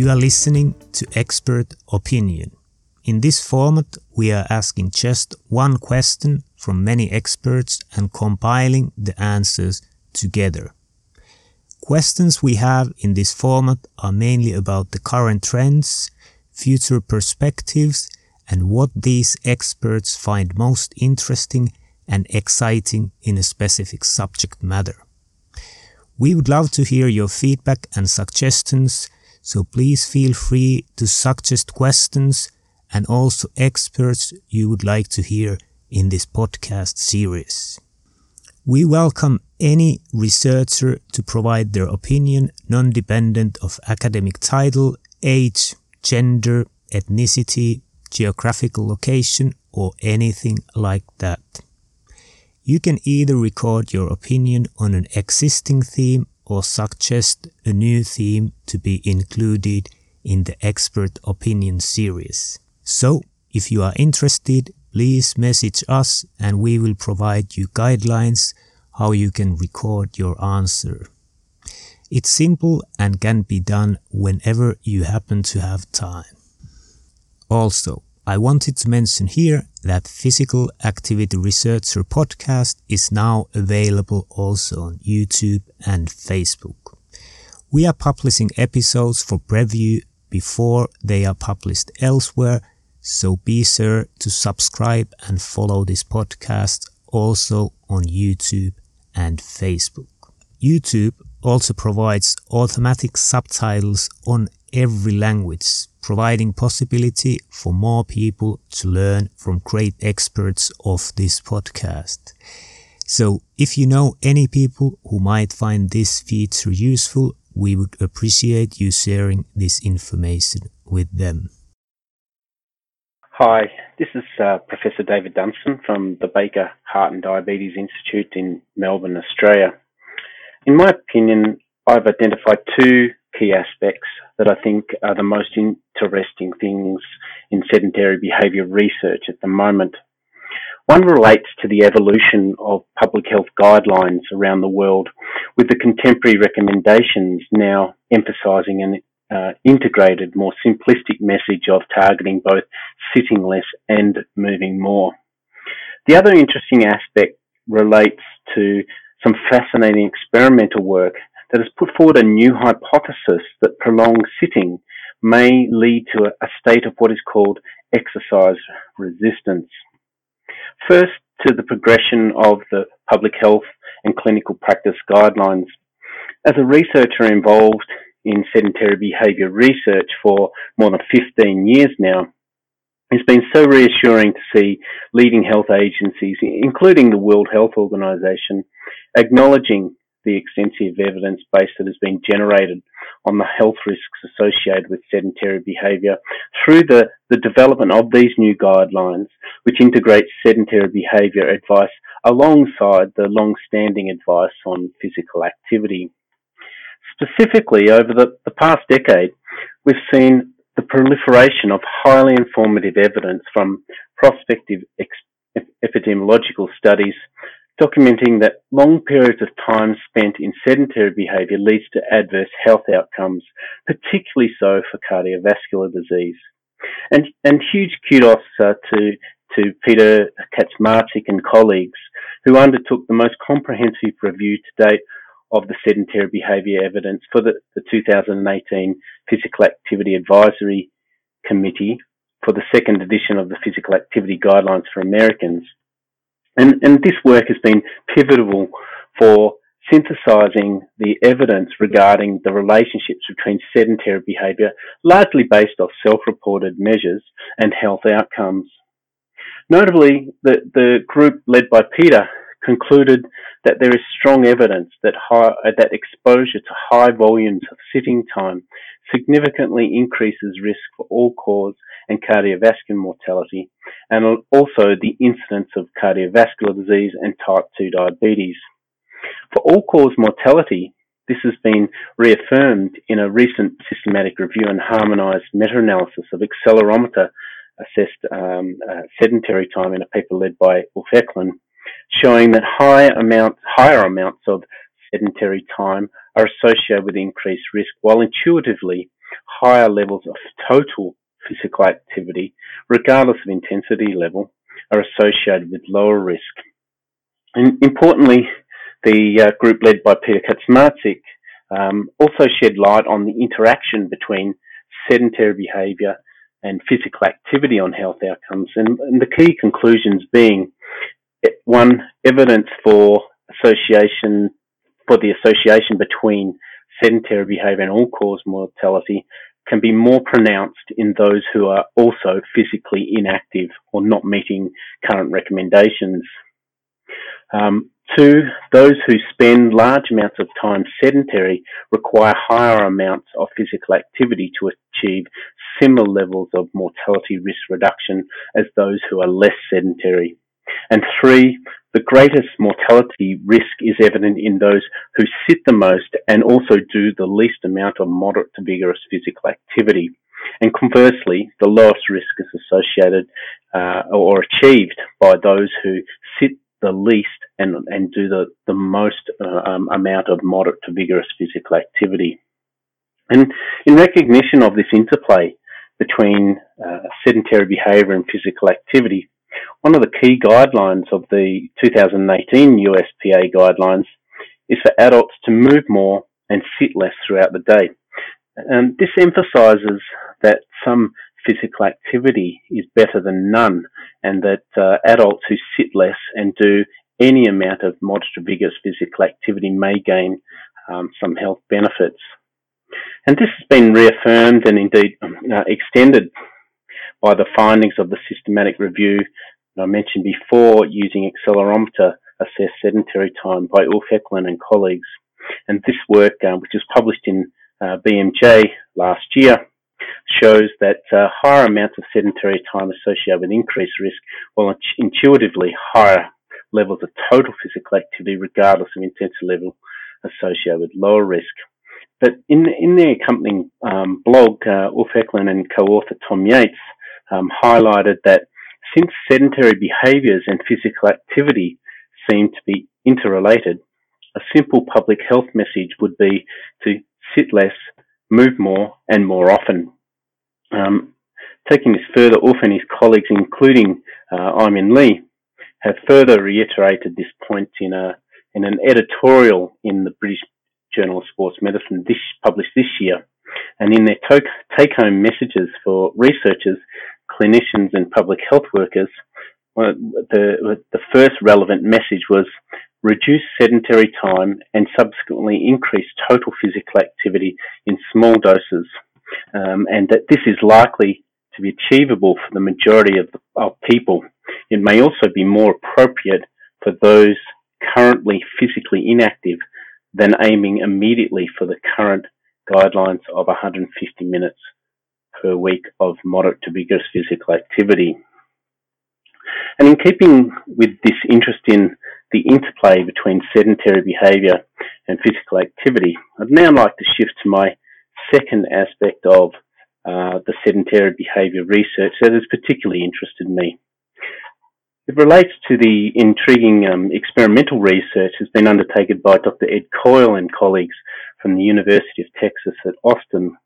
You are listening to Expert Opinion. In this format, we are asking just one question from many experts and compiling the answers together. Questions we have in this format are mainly about the current trends, future perspectives, and what these experts find most interesting and exciting in a specific subject matter. We would love to hear your feedback and suggestions so please feel free to suggest questions and also experts you would like to hear in this podcast series. We welcome any researcher to provide their opinion non-dependent of academic title, age, gender, ethnicity, geographical location, or anything like that. You can either record your opinion on an existing theme or suggest a new theme to be included in the expert opinion series. So, if you are interested, please message us and we will provide you guidelines how you can record your answer. It's simple and can be done whenever you happen to have time. Also, I wanted to mention here that Physical Activity Researcher podcast is now available also on YouTube and Facebook. We are publishing episodes for preview before they are published elsewhere, so be sure to subscribe and follow this podcast also on YouTube and Facebook. YouTube also provides automatic subtitles on every language, providing possibility for more people to learn from great experts of this podcast. So if you know any people who might find this feature useful, we would appreciate you sharing this information with them. Hi, this is uh, Professor David Dunstan from the Baker Heart and Diabetes Institute in Melbourne, Australia. In my opinion, I've identified two key aspects that I think are the most interesting things in sedentary behaviour research at the moment. One relates to the evolution of public health guidelines around the world, with the contemporary recommendations now emphasising an uh, integrated, more simplistic message of targeting both sitting less and moving more. The other interesting aspect relates to some fascinating experimental work that has put forward a new hypothesis that prolonged sitting may lead to a, a state of what is called exercise resistance. First, to the progression of the public health and clinical practice guidelines. As a researcher involved in sedentary behaviour research for more than 15 years now, it's been so reassuring to see leading health agencies, including the World Health Organization, acknowledging the extensive evidence base that has been generated on the health risks associated with sedentary behaviour through the, the development of these new guidelines, which integrate sedentary behaviour advice alongside the long-standing advice on physical activity. Specifically, over the, the past decade, we've seen the proliferation of highly informative evidence from prospective ex- epidemiological studies documenting that long periods of time spent in sedentary behaviour leads to adverse health outcomes, particularly so for cardiovascular disease. And, and huge kudos uh, to, to Peter Katzmarzyk and colleagues who undertook the most comprehensive review to date of the sedentary behaviour evidence for the, the 2018 Physical Activity Advisory Committee for the second edition of the Physical Activity Guidelines for Americans. And, and this work has been pivotal for synthesizing the evidence regarding the relationships between sedentary behavior, largely based off self-reported measures and health outcomes. Notably, the, the group led by Peter concluded that there is strong evidence that high, that exposure to high volumes of sitting time significantly increases risk for all cause and cardiovascular mortality, and also the incidence of cardiovascular disease and type 2 diabetes. For all cause mortality, this has been reaffirmed in a recent systematic review and harmonized meta-analysis of accelerometer assessed um, uh, sedentary time in a paper led by Ulf Ekelund, showing that high amount, higher amounts of sedentary time are associated with increased risk, while intuitively higher levels of total physical activity, regardless of intensity level, are associated with lower risk. And importantly, the uh, group led by Peter Katzmarzyk um, also shed light on the interaction between sedentary behaviour and physical activity on health outcomes, and, and the key conclusions being one, evidence for association for the association between sedentary behaviour and all-cause mortality can be more pronounced in those who are also physically inactive or not meeting current recommendations. Um, two, those who spend large amounts of time sedentary require higher amounts of physical activity to achieve similar levels of mortality risk reduction as those who are less sedentary. And three, the greatest mortality risk is evident in those who sit the most and also do the least amount of moderate to vigorous physical activity. And conversely, the lowest risk is associated uh, or achieved by those who sit the least and, and do the, the most uh, um, amount of moderate to vigorous physical activity. And in recognition of this interplay between uh, sedentary behaviour and physical activity, one of the key guidelines of the 2018 USPA guidelines is for adults to move more and sit less throughout the day. And this emphasizes that some physical activity is better than none, and that uh, adults who sit less and do any amount of moderate to vigorous physical activity may gain um, some health benefits. And this has been reaffirmed and indeed um, uh, extended by the findings of the systematic review I mentioned before using accelerometer assessed sedentary time by Ulf Ekelund and colleagues. And this work, uh, which was published in uh, BMJ last year, shows that uh, higher amounts of sedentary time associated with increased risk, while intuitively higher levels of total physical activity, regardless of intensity level, associated with lower risk. But in, in the accompanying um, blog, uh, Ulf Ekelund and co-author Tom Yates um, highlighted that since sedentary behaviours and physical activity seem to be interrelated, a simple public health message would be to sit less, move more, and more often. Um, taking this further, Ulf and his colleagues, including uh, Lee, have further reiterated this point in a in an editorial in the British Journal of Sports Medicine, this, published this year. And in their take-home messages for researchers, clinicians and public health workers, the, the first relevant message was reduce sedentary time and subsequently increase total physical activity in small doses, um, and that this is likely to be achievable for the majority of, of people. It may also be more appropriate for those currently physically inactive than aiming immediately for the current guidelines of 150 minutes per week of moderate to vigorous physical activity. And in keeping with this interest in the interplay between sedentary behaviour and physical activity, I'd now like to shift to my second aspect of uh, the sedentary behaviour research that has particularly interested me. It relates to the intriguing um, experimental research that's been undertaken by Dr. Ed Coyle and colleagues from the University of Texas at Austin.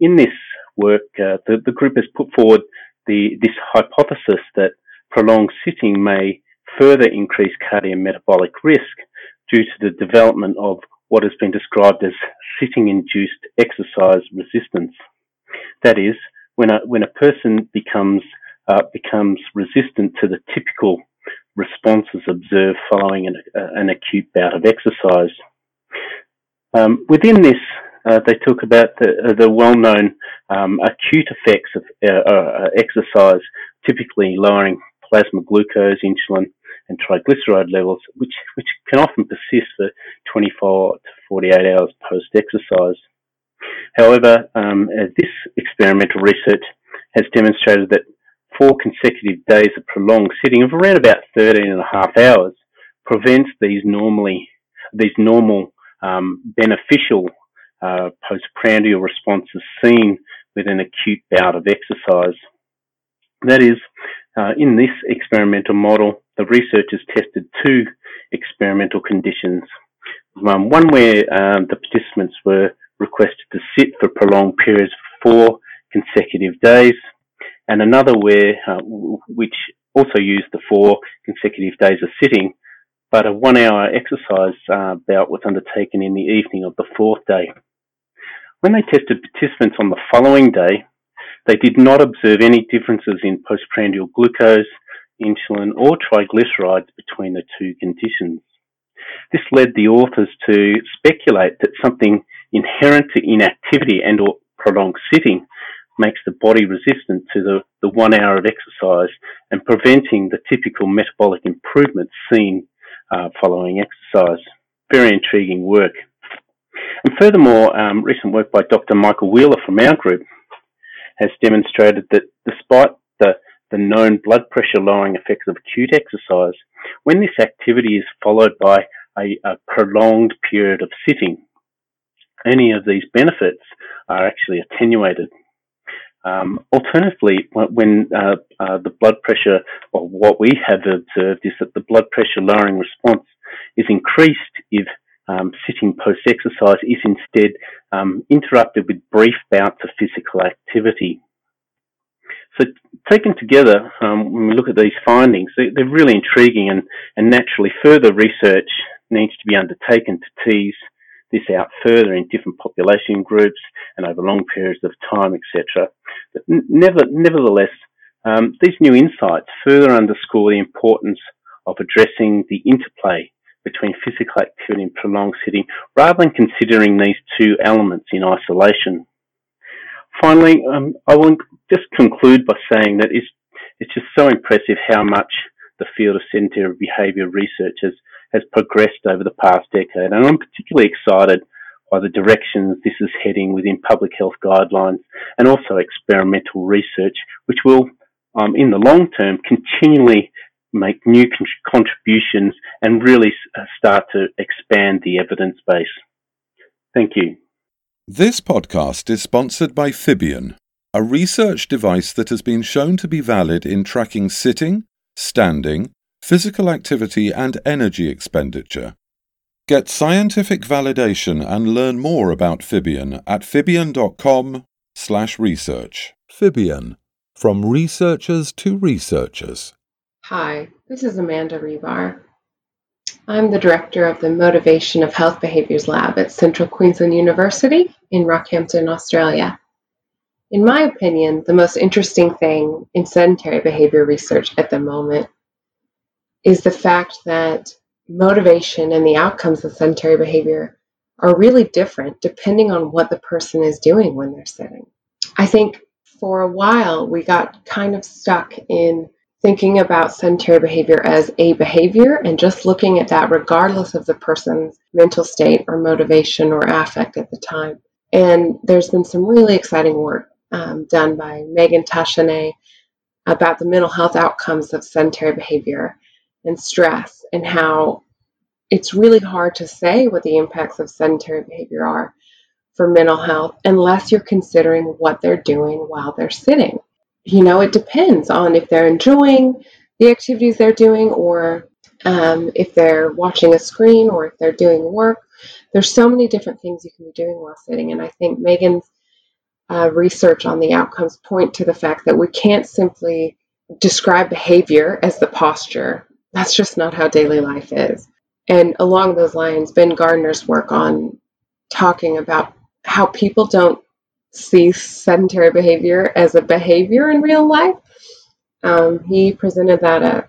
In this work, uh, the, the group has put forward the, this hypothesis that prolonged sitting may further increase cardiometabolic risk due to the development of what has been described as sitting-induced exercise resistance. That is, when a, when a person becomes, uh, becomes resistant to the typical responses observed following an, uh, an acute bout of exercise. Um, within this uh, they talk about the, uh, the well-known um, acute effects of uh, uh, exercise, typically lowering plasma glucose, insulin, and triglyceride levels, which, which can often persist for 24 to 48 hours post exercise. However, um, this experimental research has demonstrated that four consecutive days of prolonged sitting of around about 13 and a half hours prevents these normally these normal um, beneficial uh, postprandial responses seen with an acute bout of exercise. That is, uh, in this experimental model, the researchers tested two experimental conditions. Um, one where um, the participants were requested to sit for prolonged periods for four consecutive days, and another where, uh, which also used the four consecutive days of sitting, but a one hour exercise uh, bout was undertaken in the evening of the fourth day. When they tested participants on the following day, they did not observe any differences in postprandial glucose, insulin, or triglycerides between the two conditions. This led the authors to speculate that something inherent to inactivity and or prolonged sitting makes the body resistant to the, the one hour of exercise and preventing the typical metabolic improvements seen uh, following exercise. Very intriguing work. And furthermore, um, recent work by Dr. Michael Wheeler from our group has demonstrated that despite the, the known blood pressure lowering effects of acute exercise, when this activity is followed by a, a prolonged period of sitting, any of these benefits are actually attenuated. Um, alternatively, when uh, uh, the blood pressure, or what we have observed is that the blood pressure lowering response is increased if um, sitting post exercise is instead um, interrupted with brief bouts of physical activity. So, taken together, um, when we look at these findings, they, are really intriguing and, and naturally further research needs to be undertaken to tease this out further in different population groups and over long periods of time, etc. But never, nevertheless, um, these new insights further underscore the importance of addressing the interplay between physical activity and prolonged sitting rather than considering these two elements in isolation. Finally, um, I will just conclude by saying that it's, it's just so impressive how much the field of sedentary behaviour research has, has progressed over the past decade. And I'm particularly excited by the directions this is heading within public health guidelines and also experimental research, which will, um, in the long term, continually make new con- contributions and really uh, start to expand the evidence base. Thank you. This podcast is sponsored by Fibion, a research device that has been shown to be valid in tracking sitting, standing, physical activity, and energy expenditure. Get scientific validation and learn more about Fibion at fibion.com/research. Fibion, from researchers to researchers. Hi, this is Amanda Rebar. I'm the director of the Motivation of Health Behaviors Lab at Central Queensland University in Rockhampton, Australia. In my opinion, the most interesting thing in sedentary behavior research at the moment is the fact that motivation and the outcomes of sedentary behavior are really different depending on what the person is doing when they're sitting. I think for a while we got kind of stuck in thinking about sedentary behavior as a behavior and just looking at that regardless of the person's mental state or motivation or affect at the time. And there's been some really exciting work um, done by Megan Teychenne about the mental health outcomes of sedentary behavior and stress and how it's really hard to say what the impacts of sedentary behavior are for mental health unless you're considering what they're doing while they're sitting you know, it depends on if they're enjoying the activities they're doing or um, if they're watching a screen or if they're doing work. There's so many different things you can be doing while sitting. And I think Megan's uh, research on the outcomes point to the fact that we can't simply describe behavior as the posture. That's just not how daily life is. And along those lines, Ben Gardner's work on talking about how people don't see sedentary behavior as a behavior in real life. Um, he presented that at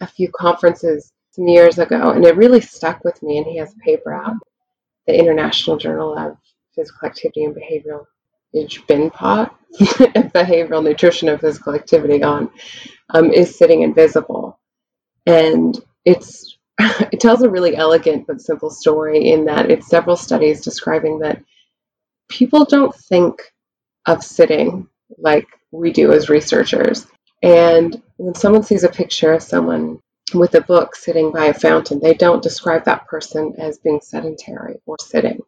a few conferences some years ago, and it really stuck with me. And he has a paper out, the International Journal of Physical Activity and Behavioral BINPOT, Behavioral Nutrition and Physical Activity on, um, is sitting invisible. And it's it tells a really elegant but simple story in that it's several studies describing that people don't think of sitting like we do as researchers. And when someone sees a picture of someone with a book sitting by a fountain, they don't describe that person as being sedentary or sitting.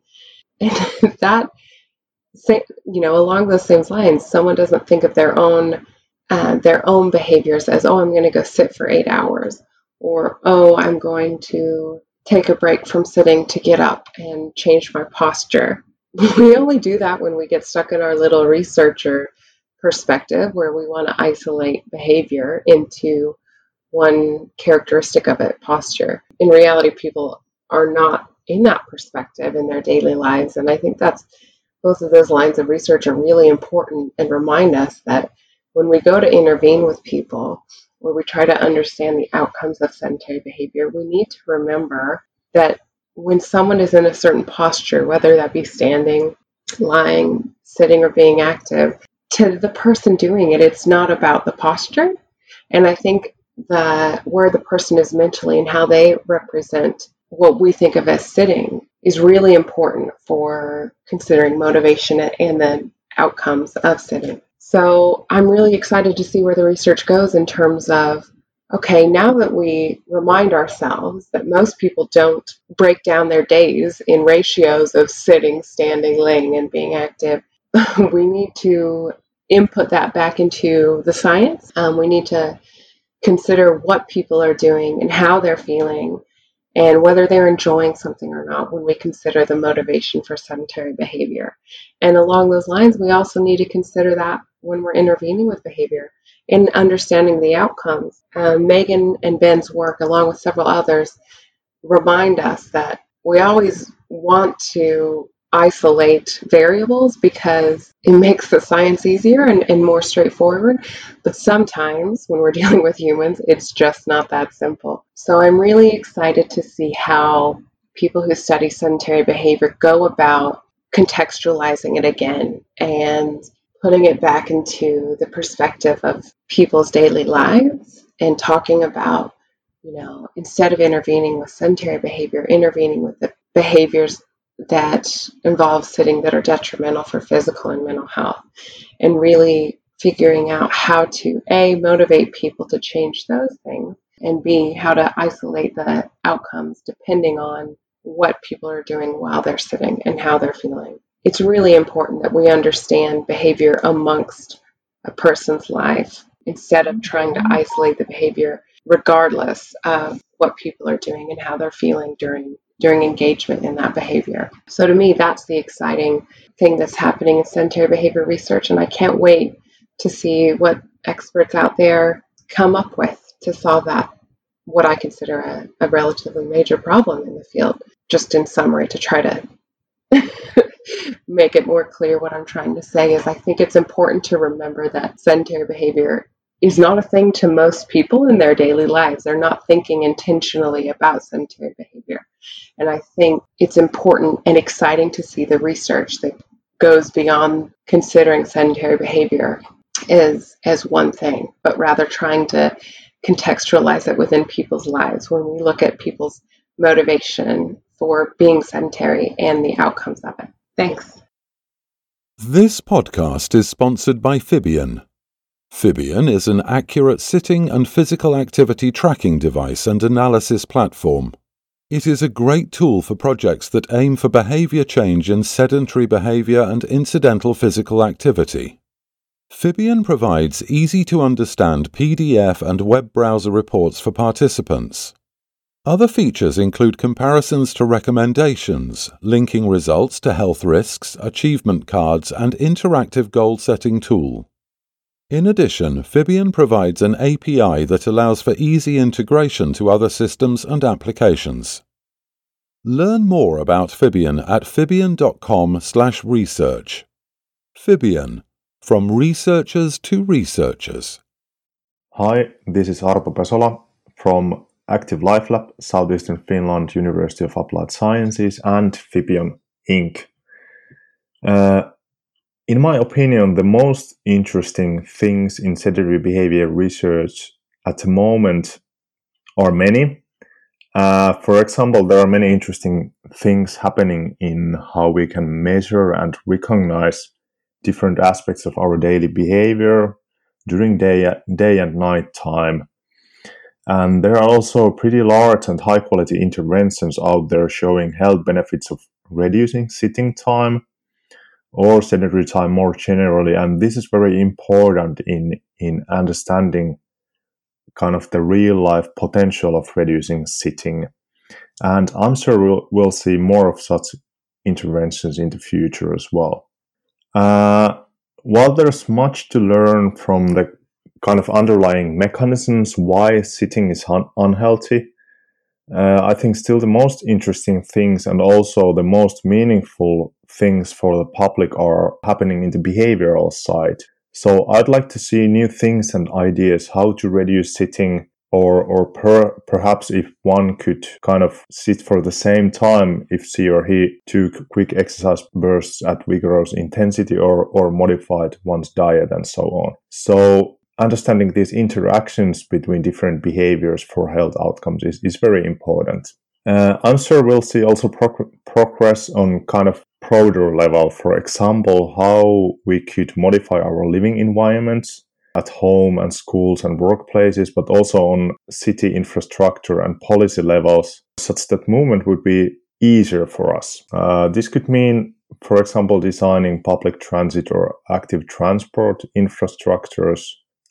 And that, you know, along those same lines, someone doesn't think of their own uh, their own behaviors as, oh, I'm going to go sit for eight hours, or oh, I'm going to take a break from sitting to get up and change my posture. We only do that when we get stuck in our little researcher perspective, where we want to isolate behavior into one characteristic of it, posture. In reality, people are not in that perspective in their daily lives. And I think that's both of those lines of research are really important and remind us that when we go to intervene with people, where we try to understand the outcomes of sedentary behavior, we need to remember that when someone is in a certain posture, whether that be standing, lying, sitting, or being active, to the person doing it, it's not about the posture. And I think that where the person is mentally and how they represent what we think of as sitting is really important for considering motivation and the outcomes of sitting. So I'm really excited to see where the research goes in terms of okay, now that we remind ourselves that most people don't break down their days in ratios of sitting, standing, laying, and being active, we need to input that back into the science. Um, we need to consider what people are doing and how they're feeling and whether they're enjoying something or not when we consider the motivation for sedentary behavior. And along those lines, we also need to consider that when we're intervening with behavior in understanding the outcomes. Um, Megan and Ben's work, along with several others, remind us that we always want to isolate variables because it makes the science easier and, and more straightforward. But sometimes when we're dealing with humans, it's just not that simple. So I'm really excited to see how people who study sedentary behavior go about contextualizing it again and putting it back into the perspective of people's daily lives and talking about, you know, instead of intervening with sedentary behavior, intervening with the behaviors that involve sitting that are detrimental for physical and mental health and really figuring out how to a motivate people to change those things and b how to isolate the outcomes depending on what people are doing while they're sitting and how they're feeling it's really important that we understand behavior amongst a person's life instead of trying to isolate the behavior regardless of what people are doing and how they're feeling during during engagement in that behavior. So to me, that's the exciting thing that's happening in sedentary behavior research, and I can't wait to see what experts out there come up with to solve that, what I consider a, a relatively major problem in the field. Just in summary, to try to make it more clear what I'm trying to say is I think it's important to remember that sedentary behavior is not a thing to most people in their daily lives. They're not thinking intentionally about sedentary behavior. And I think it's important and exciting to see the research that goes beyond considering sedentary behavior as as one thing, but rather trying to contextualize it within people's lives when we look at people's motivation for being sedentary and the outcomes of it. Thanks. This podcast is sponsored by Fibion. Fibion is an accurate sitting and physical activity tracking device and analysis platform. It is a great tool for projects that aim for behavior change in sedentary behavior and incidental physical activity. Fibion provides easy to understand PDF and web browser reports for participants. Other features include comparisons to recommendations, linking results to health risks, achievement cards, and interactive goal setting tool. In addition, Fibion provides an API that allows for easy integration to other systems and applications. Learn more about Fibion at fibion.com/research. Fibion, from researchers to researchers. Hi, this is Arto Pesola from Active Life Lab, Southeastern Finland University of Applied Sciences, and Fibion Inc. Uh, in my opinion, the most interesting things in sedentary behavior research at the moment are many. Uh, for example, there are many interesting things happening in how we can measure and recognize different aspects of our daily behavior during day, day and night time. And there are also pretty large and high quality interventions out there showing health benefits of reducing sitting time or sedentary time more generally. And this is very important in, in understanding kind of the real life potential of reducing sitting. And I'm sure we'll, we'll see more of such interventions in the future as well. Uh, while there's much to learn from the kind of underlying mechanisms why sitting is un- unhealthy, uh, I think still the most interesting things and also the most meaningful things for the public are happening in the behavioral side. So I'd like to see new things and ideas how to reduce sitting or or per, perhaps if one could kind of sit for the same time if she or he took quick exercise bursts at vigorous intensity or or modified one's diet and so on. So understanding these interactions between different behaviors for health outcomes is, is very important. Uh, I'm sure we'll see also pro- progress on kind of broader level. For example, how we could modify our living environments at home and schools and workplaces, but also on city infrastructure and policy levels, such that movement would be easier for us. Uh, this could mean, for example, designing public transit or active transport infrastructures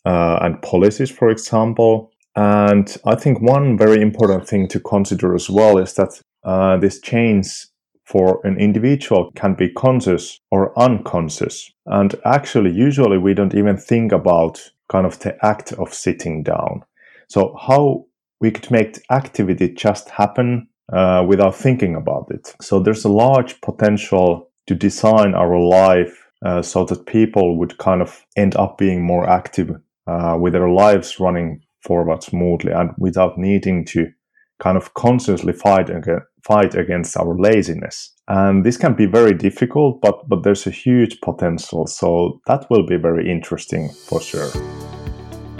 uh, and policies, for example. And I think one very important thing to consider as well is that uh, this change for an individual can be conscious or unconscious. And actually, usually we don't even think about kind of the act of sitting down. So, how we could make activity just happen uh, without thinking about it. So, there's a large potential to design our life uh, so that people would kind of end up being more active uh, with their lives running forward smoothly and without needing to kind of consciously fight against, fight against our laziness. And this can be very difficult, but, but there's a huge potential. So that will be very interesting for sure.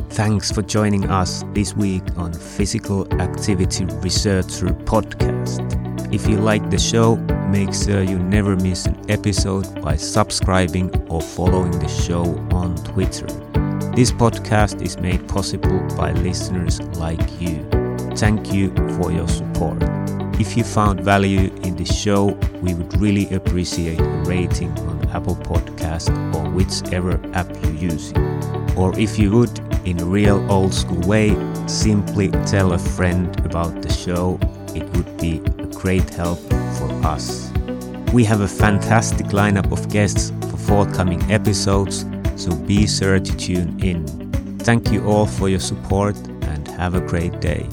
Thanks for joining us this week on Physical Activity Researcher Podcast. If you like the show, make sure you never miss an episode by subscribing or following the show on Twitter. This podcast is made possible by listeners like you. Thank you for your support. If you found value in the show, we would really appreciate a rating on Apple Podcast or whichever app you use. Or if you would, in a real old school way, simply tell a friend about the show. It would be a great help for us. We have a fantastic lineup of guests for forthcoming episodes, so be sure to tune in. Thank you all for your support and have a great day.